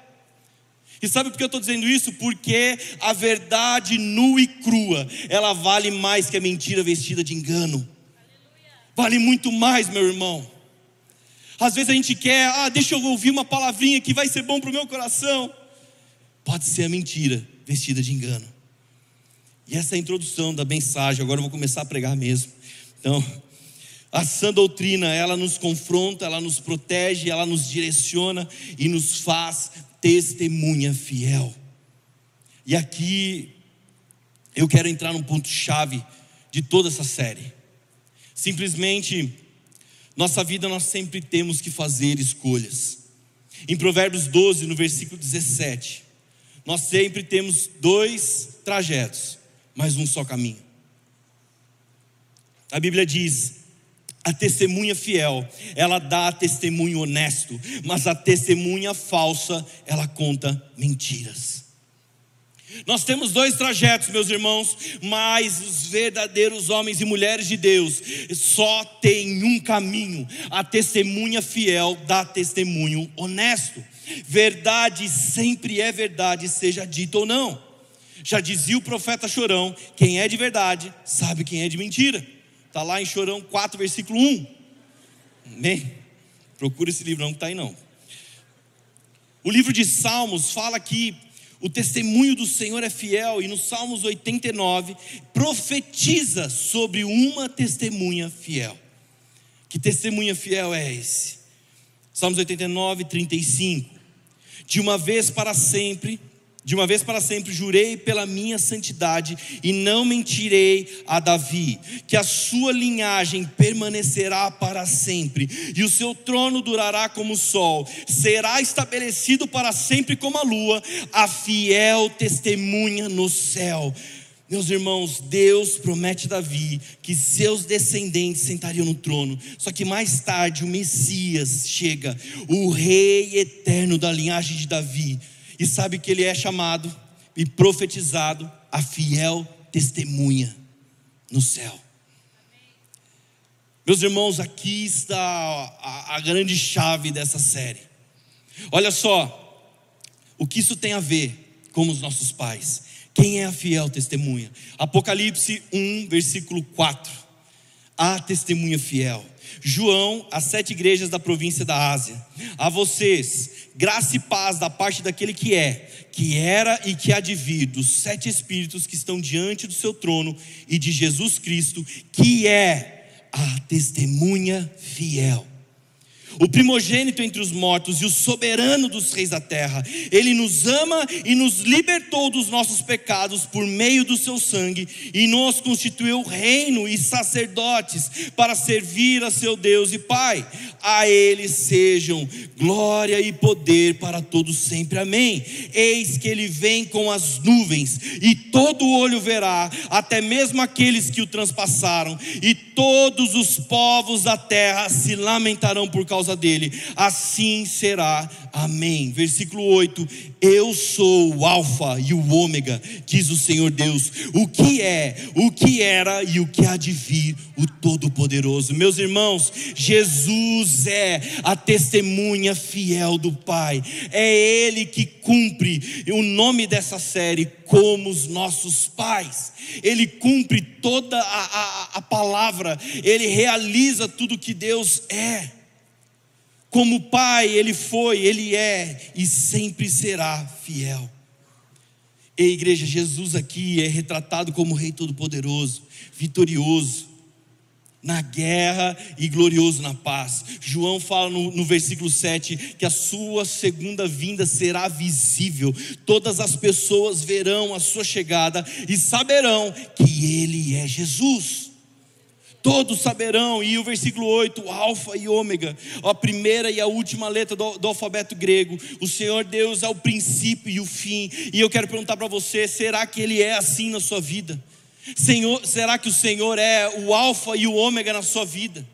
E sabe por que eu estou dizendo isso? Porque a verdade nua e crua, ela vale mais que a mentira vestida de engano. Vale muito mais, meu irmão. Às vezes a gente quer, ah, deixa eu ouvir uma palavrinha que vai ser bom para o meu coração. Pode ser a mentira vestida de engano. E essa é a introdução da mensagem, agora eu vou começar a pregar mesmo. Então, a sã doutrina, ela nos confronta, ela nos protege, ela nos direciona e nos faz testemunha fiel. E aqui eu quero entrar num ponto chave de toda essa série. Simplesmente nossa vida nós sempre temos que fazer escolhas. Em Provérbios 12, no versículo 17, nós sempre temos dois trajetos mas um só caminho. A Bíblia diz: a testemunha fiel, ela dá testemunho honesto, mas a testemunha falsa, ela conta mentiras. Nós temos dois trajetos, meus irmãos, mas os verdadeiros homens e mulheres de Deus só têm um caminho. A testemunha fiel dá testemunho honesto. Verdade sempre é verdade, seja dito ou não. Já dizia o profeta Chorão: quem é de verdade sabe quem é de mentira. Está lá em Chorão 4, versículo 1. Amém? Procura esse livro, não está aí não. O livro de Salmos fala que o testemunho do Senhor é fiel, e no Salmos 89 profetiza sobre uma testemunha fiel. Que testemunha fiel é esse? Salmos 89, 35. De uma vez para sempre de uma vez para sempre jurei pela minha santidade e não mentirei a Davi, que a sua linhagem permanecerá para sempre e o seu trono durará como o sol, será estabelecido para sempre como a lua, a fiel testemunha no céu. Meus irmãos, Deus promete a Davi que seus descendentes sentariam no trono. Só que mais tarde o Messias chega, o rei eterno da linhagem de Davi e sabe que ele é chamado e profetizado a fiel testemunha no céu. Meus irmãos, aqui está a, a, grande chave dessa série. Olha só, o que isso tem a ver com os nossos pais. Quem é a fiel testemunha? Apocalipse 1, versículo 4. A testemunha fiel. João, as sete igrejas da província da Ásia. A vocês, graça e paz da parte daquele que é, que era e que há de vir, dos sete espíritos que estão diante do seu trono e de Jesus Cristo, que é a testemunha fiel. O primogênito entre os mortos e o soberano dos reis da terra. Ele nos ama e nos libertou dos nossos pecados por meio do seu sangue e nos constituiu reino e sacerdotes para servir a seu Deus e Pai. A ele sejam glória e poder para todos sempre. Amém. Eis que ele vem com as nuvens e todo olho verá, até mesmo aqueles que o transpassaram, e todos os povos da terra se lamentarão por causa causa dele, assim será. Amém. Versículo 8: Eu sou o Alfa e o Ômega, diz o Senhor Deus, o que é, o que era e o que há de vir, o Todo-Poderoso. Meus irmãos, Jesus é a testemunha fiel do Pai, é Ele que cumpre o nome dessa série como os nossos pais. Ele cumpre toda a, a, a palavra, ele realiza tudo que Deus é. Como pai, ele foi, ele é e sempre será fiel. E igreja, Jesus aqui é retratado como Rei Todo-Poderoso, vitorioso na guerra e glorioso na paz. João fala no, no, versículo 7 que a sua segunda vinda será visível, todas as pessoas verão a sua chegada e saberão que Ele é Jesus todos saberão, e o versículo 8, Alfa e Ômega, a primeira e a última letra do, do, alfabeto grego, o Senhor Deus é o princípio e o fim, e eu quero perguntar para você: será que Ele é assim na sua vida? Senhor, será que o Senhor é o Alfa e o Ômega na sua vida?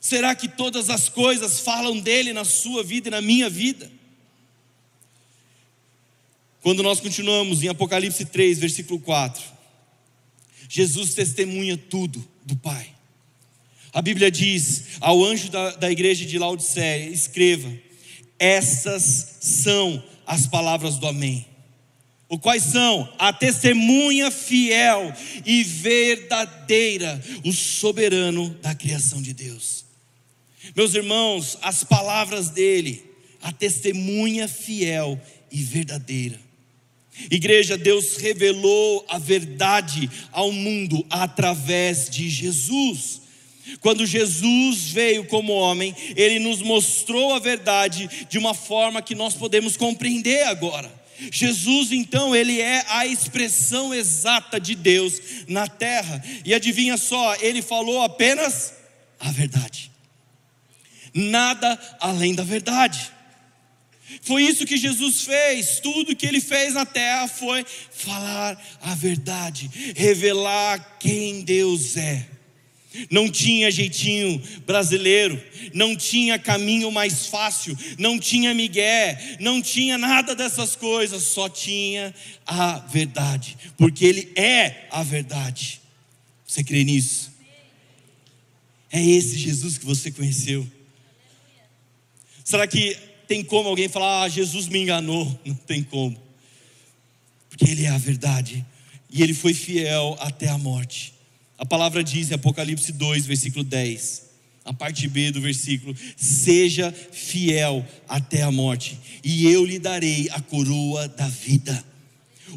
Será que todas as coisas falam dele na sua vida e na minha vida? Quando nós continuamos em Apocalipse 3, versículo 4, Jesus testemunha tudo do Pai. A Bíblia diz ao anjo da, da igreja de Laodiceia: escreva, essas são as palavras do Amém. O quais são a testemunha fiel e verdadeira, o soberano da criação de Deus. Meus irmãos, as palavras dele, a testemunha fiel e verdadeira. Igreja, Deus revelou a verdade ao mundo através de Jesus. Quando Jesus veio como homem, ele nos mostrou a verdade de uma forma que nós podemos compreender agora. Jesus, então, ele é a expressão exata de Deus na terra. E adivinha só, ele falou apenas a verdade. Nada além da verdade. Foi isso que Jesus fez. Tudo que ele fez na terra foi falar a verdade, revelar quem Deus é. Não tinha jeitinho brasileiro, não tinha caminho mais fácil, não tinha migué, não tinha nada dessas coisas, só tinha a verdade, porque Ele é a verdade. Você crê nisso? É esse Jesus que você conheceu. Será que tem como alguém falar, ah, Jesus me enganou. Não tem como. Porque Ele é a verdade. E Ele foi fiel até a morte. A palavra diz em Apocalipse 2, versículo 10. A parte B do versículo: Seja fiel até a morte, e eu lhe darei a coroa da vida.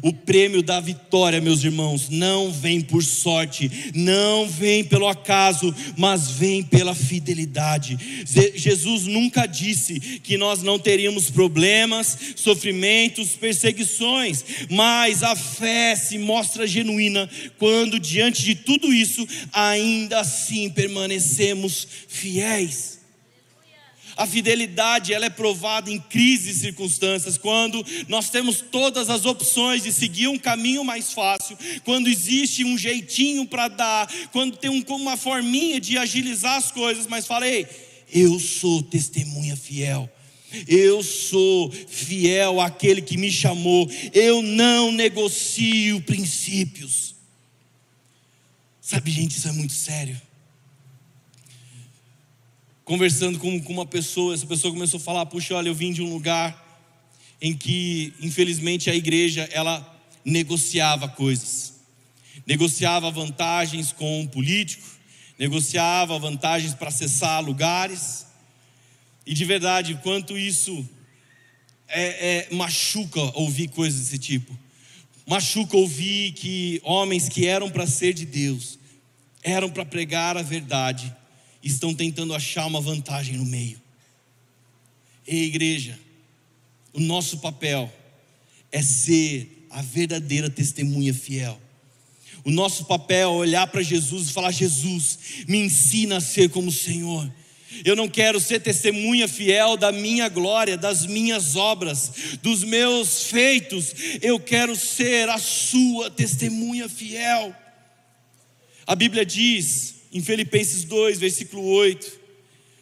O prêmio da vitória, meus irmãos, não vem por sorte, não vem pelo acaso, mas vem pela fidelidade. Jesus nunca disse que nós não teríamos problemas, sofrimentos, perseguições, mas a fé se mostra genuína quando, diante de tudo isso, ainda assim permanecemos fiéis. A fidelidade ela é provada em crises e circunstâncias, quando nós temos todas as opções de seguir um caminho mais fácil, quando existe um jeitinho para dar, quando tem um, uma forminha de agilizar as coisas, mas falei, eu sou testemunha fiel. Eu sou fiel àquele que me chamou. Eu não negocio princípios. Sabe, gente, isso é muito sério conversando com, com uma pessoa, essa pessoa começou a falar: puxa, olha, eu vim de um lugar em que, infelizmente, a igreja ela negociava coisas, negociava vantagens com um político, negociava vantagens para acessar lugares, e de verdade, quanto isso é, é, machuca ouvir coisas desse tipo. Machuca ouvir que homens que eram para ser de Deus, eram para pregar a verdade, estão tentando achar uma vantagem no meio. Ei, igreja, o nosso papel é ser a verdadeira testemunha fiel. O nosso papel é olhar para Jesus e falar: Jesus, me ensina a ser como o Senhor. Eu não quero ser testemunha fiel da minha glória, das minhas obras, dos meus feitos. Eu quero ser a sua testemunha fiel. A Bíblia diz em Filipenses 2, versículo 8: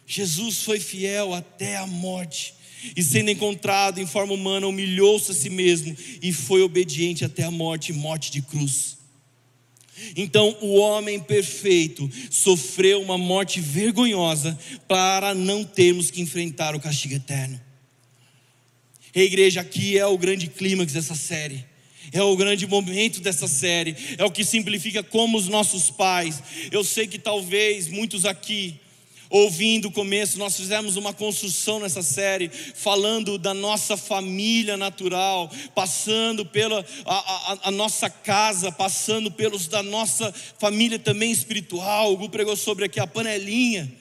Jesus foi fiel até a morte, e sendo encontrado em forma humana, humilhou-se a si mesmo e foi obediente até a morte morte de cruz. Então o homem perfeito sofreu uma morte vergonhosa para não termos que enfrentar o castigo eterno. E igreja, aqui é o grande clímax dessa série. É o grande momento dessa série, é o que simplifica como os nossos pais. Eu sei que talvez muitos aqui ouvindo o começo, nós fizemos uma construção nessa série, falando da nossa família natural, passando pela a, a, a, nossa casa, passando pelos da nossa família também espiritual. O Gu pregou sobre aqui a panelinha.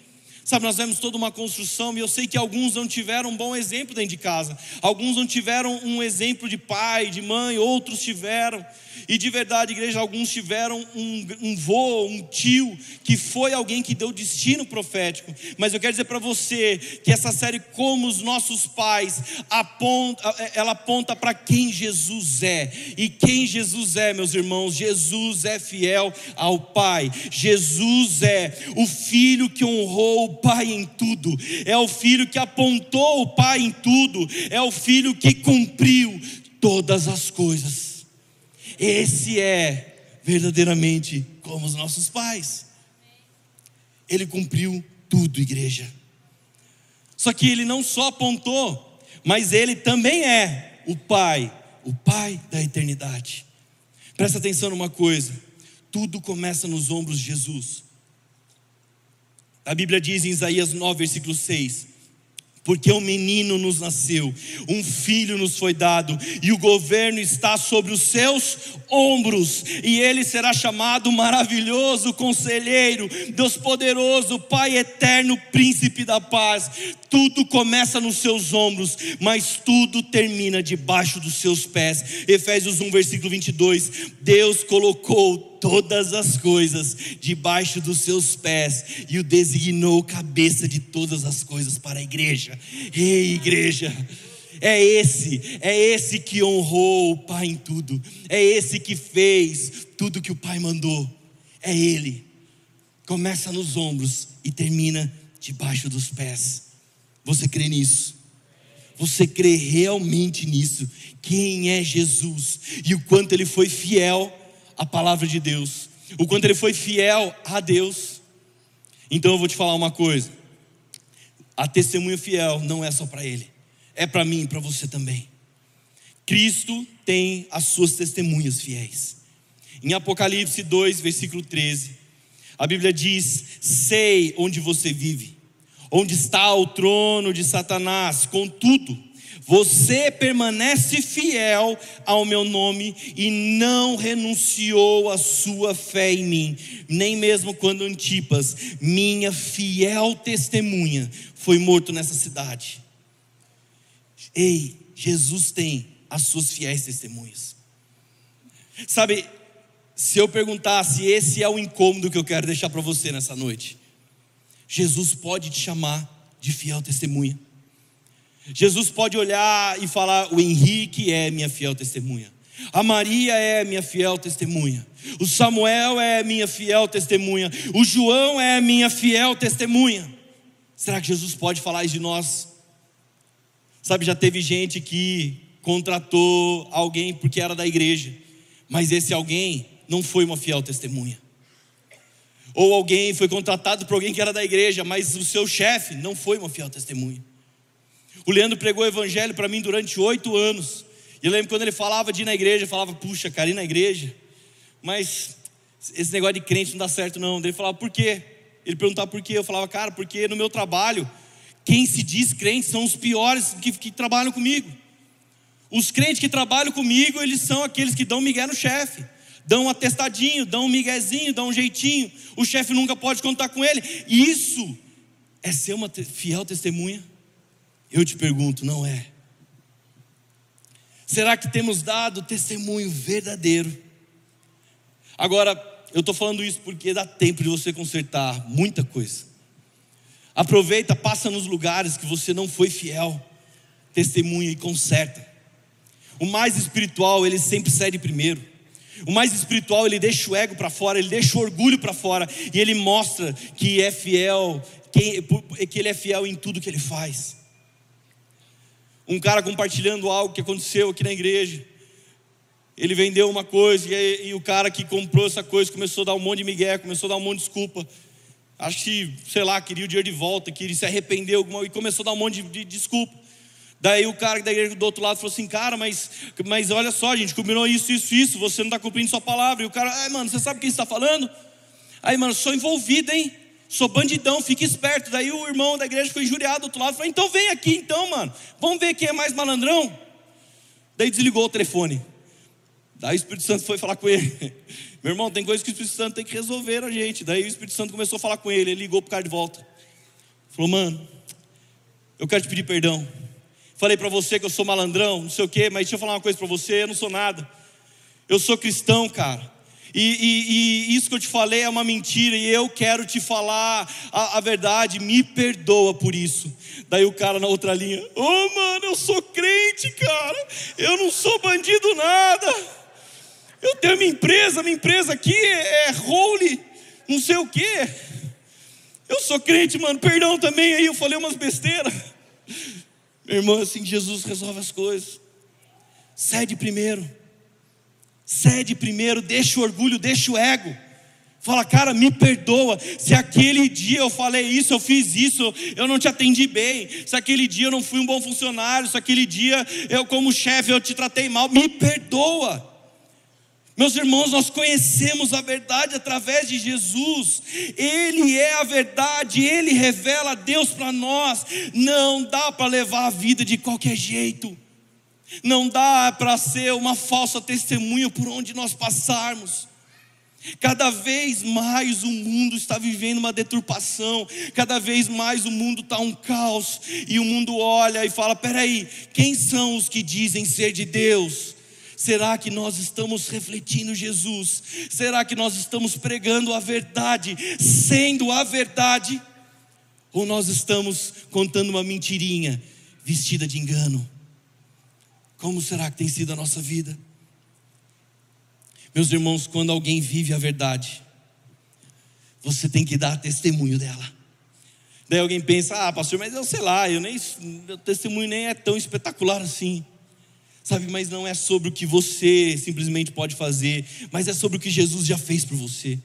Sabe, nós vemos toda uma construção e eu sei que alguns não tiveram um bom exemplo dentro de casa, alguns não tiveram um exemplo de pai, de mãe, outros tiveram. E de verdade, igreja, alguns tiveram um, um vô, um tio, que foi alguém que deu destino profético. Mas eu quero dizer para você que essa série, como os nossos pais, aponta, é, ela aponta para quem Jesus é. E quem Jesus é, meus irmãos? Jesus é fiel ao Pai. Jesus é o filho que honrou o Pai em tudo. É o filho que apontou o Pai em tudo. É o filho que cumpriu todas as coisas. Esse é verdadeiramente como os nossos pais. Ele cumpriu tudo, igreja. Só que ele não só apontou, mas ele também é o Pai, o Pai da eternidade. Presta atenção numa coisa: tudo começa nos ombros de Jesus. A Bíblia diz em Isaías 9, versículo 6: porque um menino nos nasceu, um filho nos foi dado, e o governo está sobre os seus ombros, e ele será chamado maravilhoso conselheiro, Deus poderoso, Pai eterno, príncipe da paz. Tudo começa nos seus ombros, mas tudo termina debaixo dos seus pés. Efésios 1, versículo 22. Deus colocou todas as coisas debaixo dos seus pés e o designou cabeça de todas as coisas para a igreja. Ei, igreja! É esse, é esse que honrou o Pai em tudo, é esse que fez tudo que o Pai mandou, é Ele. Começa nos ombros e termina debaixo dos pés. Você crê nisso? Você crê realmente nisso? Quem é Jesus e o quanto Ele foi fiel a palavra de Deus, o quanto ele foi fiel a Deus. Então eu vou te falar uma coisa: a testemunha fiel não é só para ele, é para mim e para você também. Cristo tem as suas testemunhas fiéis. Em Apocalipse 2, versículo 13, a Bíblia diz: Sei onde você vive, onde está o trono de Satanás, contudo, você permanece fiel ao meu nome e não renunciou à sua fé em mim, nem mesmo quando Antipas, minha fiel testemunha, foi morto nessa cidade. Ei, Jesus tem as suas fiéis testemunhas. Sabe, se eu perguntasse, esse é o incômodo que eu quero deixar para você nessa noite. Jesus pode te chamar de fiel testemunha. Jesus pode olhar e falar: o Henrique é minha fiel testemunha. A Maria é minha fiel testemunha. O Samuel é minha fiel testemunha. O João é minha fiel testemunha. Será que Jesus pode falar isso de nós? Sabe, já teve gente que contratou alguém porque era da igreja, mas esse alguém não foi uma fiel testemunha. Ou alguém foi contratado por alguém que era da igreja, mas o seu chefe não foi uma fiel testemunha. O Leandro pregou o evangelho para mim durante oito anos. E eu lembro quando ele falava de ir na igreja, eu falava, puxa, cara, ir na igreja. Mas esse negócio de crente não dá certo, não. Ele falava, por quê? Ele perguntava por quê. Eu falava, cara, porque no meu trabalho, quem se diz crente são os piores que, que trabalham comigo. Os crentes que trabalham comigo, eles são aqueles que dão migué no chefe, dão um atestadinho, dão um miguezinho, dão um jeitinho, o chefe nunca pode contar com ele. Isso é ser uma fiel testemunha? Eu te pergunto, não é? Será que temos dado testemunho verdadeiro? Agora, eu estou falando isso porque dá tempo de você consertar muita coisa. Aproveita, passa nos lugares que você não foi fiel, testemunha e conserta. O mais espiritual, ele sempre cede primeiro. O mais espiritual, ele deixa o ego para fora, ele deixa o orgulho para fora e ele mostra que é fiel, que ele é fiel em tudo que ele faz. Um cara compartilhando algo que aconteceu aqui na igreja. Ele vendeu uma coisa e, e, o cara que comprou essa coisa começou a dar um monte de migué, começou a dar um monte de desculpa. Acho que, sei lá, queria o dinheiro de volta, queria se arrependeu e começou a dar um monte de, de desculpa. Daí o cara da igreja do outro lado falou assim: Cara, mas, mas olha só, gente combinou isso, isso, isso, você não está cumprindo sua palavra. E o cara, ai, mano, você sabe quem está falando? Aí, mano, sou envolvido, hein? Sou bandidão, fique esperto. Daí o irmão da igreja foi injuriado do outro lado, falou: Então vem aqui, então, mano, vamos ver quem é mais malandrão. Daí desligou o telefone. Daí o Espírito Santo foi falar com ele. Meu irmão, tem coisa que o Espírito Santo tem que resolver a gente. Daí o Espírito Santo começou a falar com ele, ele ligou pro cara de volta. Falou, mano, eu quero te pedir perdão. Falei para você que eu sou malandrão, não sei o quê, mas deixa eu falar uma coisa para você, eu não sou nada. Eu sou cristão, cara. E, e, e, isso que eu te falei é uma mentira, e eu quero te falar a, a, verdade, me perdoa por isso. Daí o cara na outra linha, ô oh, mano, eu sou crente, cara, eu não sou bandido nada. Eu tenho minha empresa, minha empresa aqui é, é não sei o que. Eu sou crente, mano, perdão também aí, eu falei umas besteiras. Meu irmão, assim Jesus resolve as coisas. Cede primeiro. Cede primeiro, deixa o orgulho, deixa o ego. Fala, cara, me perdoa. Se aquele dia eu falei isso, eu fiz isso, eu não te atendi bem. Se aquele dia eu não fui um bom funcionário, se aquele dia eu, como chefe, eu te tratei mal, me perdoa. Meus irmãos, nós conhecemos a verdade através de Jesus, Ele é a verdade, Ele revela Deus para nós. Não dá para levar a vida de qualquer jeito, não dá para ser uma falsa testemunha por onde nós passarmos. Cada vez mais o mundo está vivendo uma deturpação, cada vez mais o mundo está um caos, e o mundo olha e fala: peraí, quem são os que dizem ser de Deus? Será que nós estamos refletindo Jesus? Será que nós estamos pregando a verdade, sendo a verdade? Ou nós estamos contando uma mentirinha vestida de engano? Como será que tem sido a nossa vida? Meus irmãos, quando alguém vive a verdade, você tem que dar testemunho dela. Daí alguém pensa, ah, pastor, mas eu sei lá, eu nem, meu testemunho nem é tão espetacular assim sabe? Mas não é sobre o que você simplesmente pode fazer, mas é sobre o que Jesus já fez por você.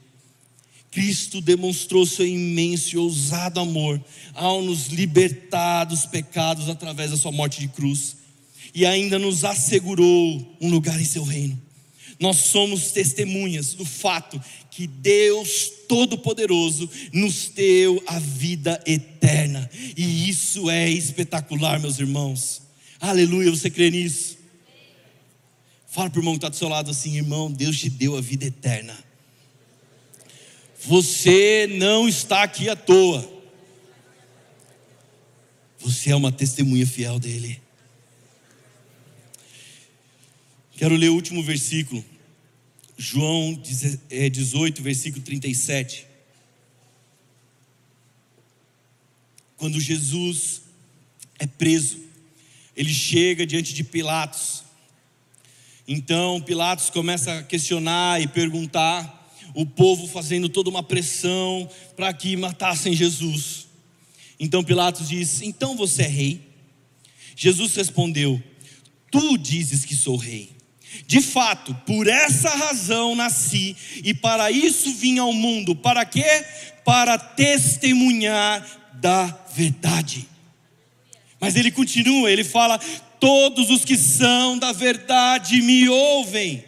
Cristo demonstrou seu imenso e ousado amor ao nos libertar dos pecados através da sua morte de cruz e ainda nos assegurou um lugar em seu reino. Nós somos testemunhas do fato que Deus Todo-Poderoso nos deu a vida eterna, e isso é espetacular, meus irmãos. Aleluia, você crê nisso? Fala para o irmão que está do seu lado assim, irmão, Deus te deu a vida eterna. Você não está aqui à toa. Você é uma testemunha fiel dele. Quero ler o último versículo. João 18, é, versículo 37. Quando Jesus é preso, ele chega diante de Pilatos então Pilatos começa a questionar e perguntar, o povo fazendo toda uma pressão para que matassem Jesus. Então Pilatos diz: Então você é rei? Jesus respondeu: Tu dizes que sou rei. De fato, por essa razão nasci e para isso vim ao mundo. Para quê? Para testemunhar da verdade. Mas ele continua, ele fala: Todos os que são da verdade me ouvem.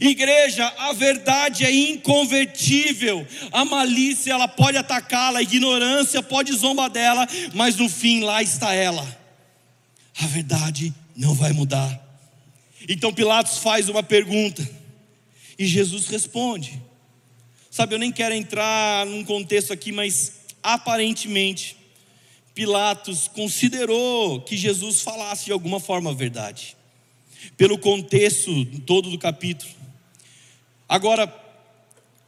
Igreja, a verdade é inconvertível. A malícia ela pode atacá-la, a ignorância pode zombar dela, mas no fim lá está ela. A verdade não vai mudar. Então Pilatos faz uma pergunta. E Jesus responde. Sabe, eu nem quero entrar num contexto aqui, mas aparentemente Pilatos considerou que Jesus falasse de alguma forma a verdade, pelo contexto todo do capítulo. Agora,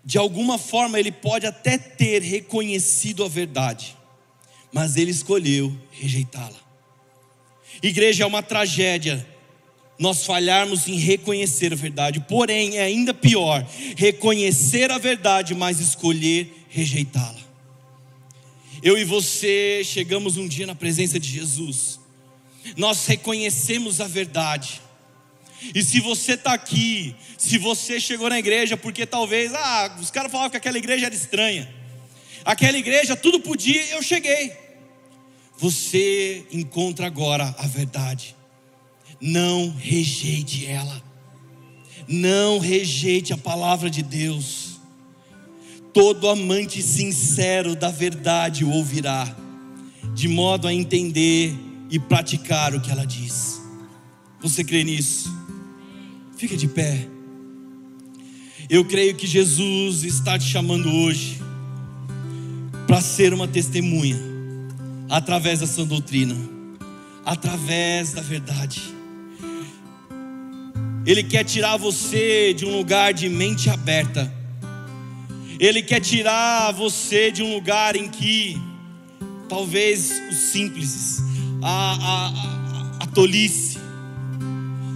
de alguma forma ele pode até ter reconhecido a verdade, mas ele escolheu rejeitá-la. Igreja é uma tragédia nós falharmos em reconhecer a verdade, porém é ainda pior reconhecer a verdade, mas escolher rejeitá-la. Eu e você chegamos um dia na presença de Jesus, nós reconhecemos a verdade, e se você está aqui, se você chegou na igreja porque talvez, ah, os caras falavam que aquela igreja era estranha, aquela igreja tudo podia, eu cheguei. Você encontra agora a verdade. Não rejeite ela. Não rejeite a palavra de Deus. Todo amante sincero da verdade o ouvirá, de modo a entender e praticar o que ela diz. Você crê nisso? Fica de pé. Eu creio que Jesus está te chamando hoje para ser uma testemunha através da sua doutrina, através da verdade. Ele quer tirar você de um lugar de mente aberta. Ele quer tirar você de um lugar em que talvez o simples, a, a, a, a tolice,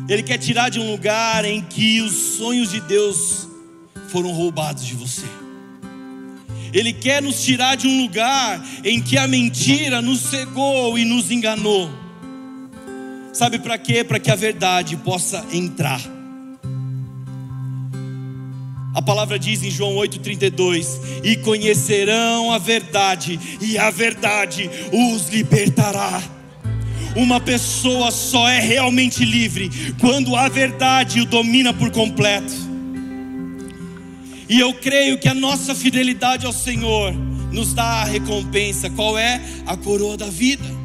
Ele quer tirar de um lugar em que os sonhos de Deus foram roubados de você. Ele quer nos tirar de um lugar em que a mentira nos cegou e nos enganou. Sabe para quê? Para que a verdade possa entrar. A palavra diz em João 8,32: E conhecerão a verdade, e a verdade os libertará. Uma pessoa só é realmente livre quando a verdade o domina por completo. E eu creio que a nossa fidelidade ao Senhor nos dá a recompensa. Qual é? A coroa da vida.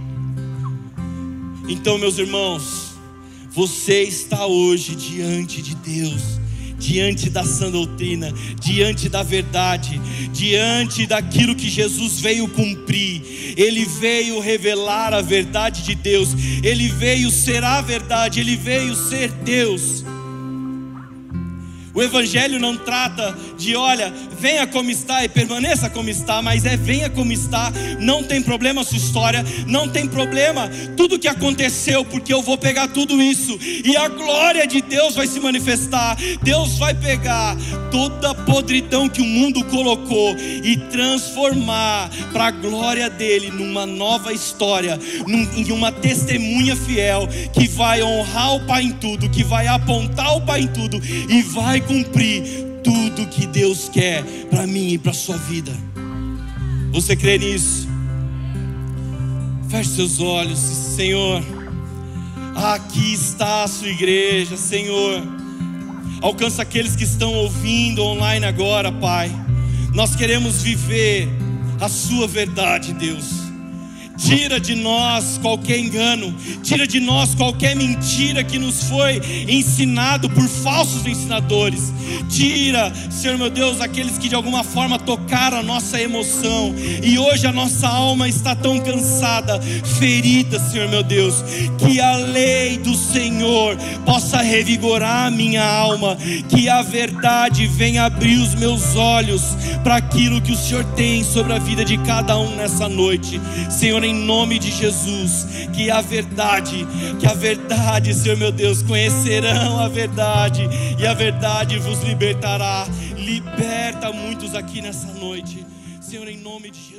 Então, meus irmãos, você está hoje diante de Deus, diante da sã doutrina, diante da verdade, diante daquilo que Jesus veio cumprir. Ele veio revelar a verdade de Deus, ele veio ser a verdade, ele veio ser Deus. O Evangelho não trata de, olha, venha como está e permaneça como está, mas é venha como está, não tem problema a sua história, não tem problema tudo que aconteceu, porque eu vou pegar tudo isso e a glória de Deus vai se manifestar. Deus vai pegar toda a podridão que o mundo colocou e transformar para a glória dele numa nova história, em uma testemunha fiel que vai honrar o Pai em tudo, que vai apontar o Pai em tudo e vai vai cumprir tudo que Deus quer para mim e para sua vida. Você crê nisso? Feche seus olhos, Senhor. Aqui está a sua igreja, Senhor. Alcança aqueles que estão ouvindo online agora, Pai. Nós queremos viver a Sua verdade, Deus. Tira de nós qualquer engano, tira de nós qualquer mentira que nos foi ensinado por falsos ensinadores. Tira, Senhor meu Deus, aqueles que de alguma forma tocaram a nossa emoção e hoje a nossa alma está tão cansada, ferida, Senhor meu Deus, que a lei do Senhor possa revigorar a minha alma, que a verdade venha abrir os meus olhos para aquilo que o Senhor tem sobre a vida de cada um nessa noite. Senhor, em nome de Jesus, que a verdade, que a verdade, Senhor meu Deus, conhecerão a verdade e a verdade vos libertará. Liberta muitos aqui nessa noite, Senhor, em nome de Jesus.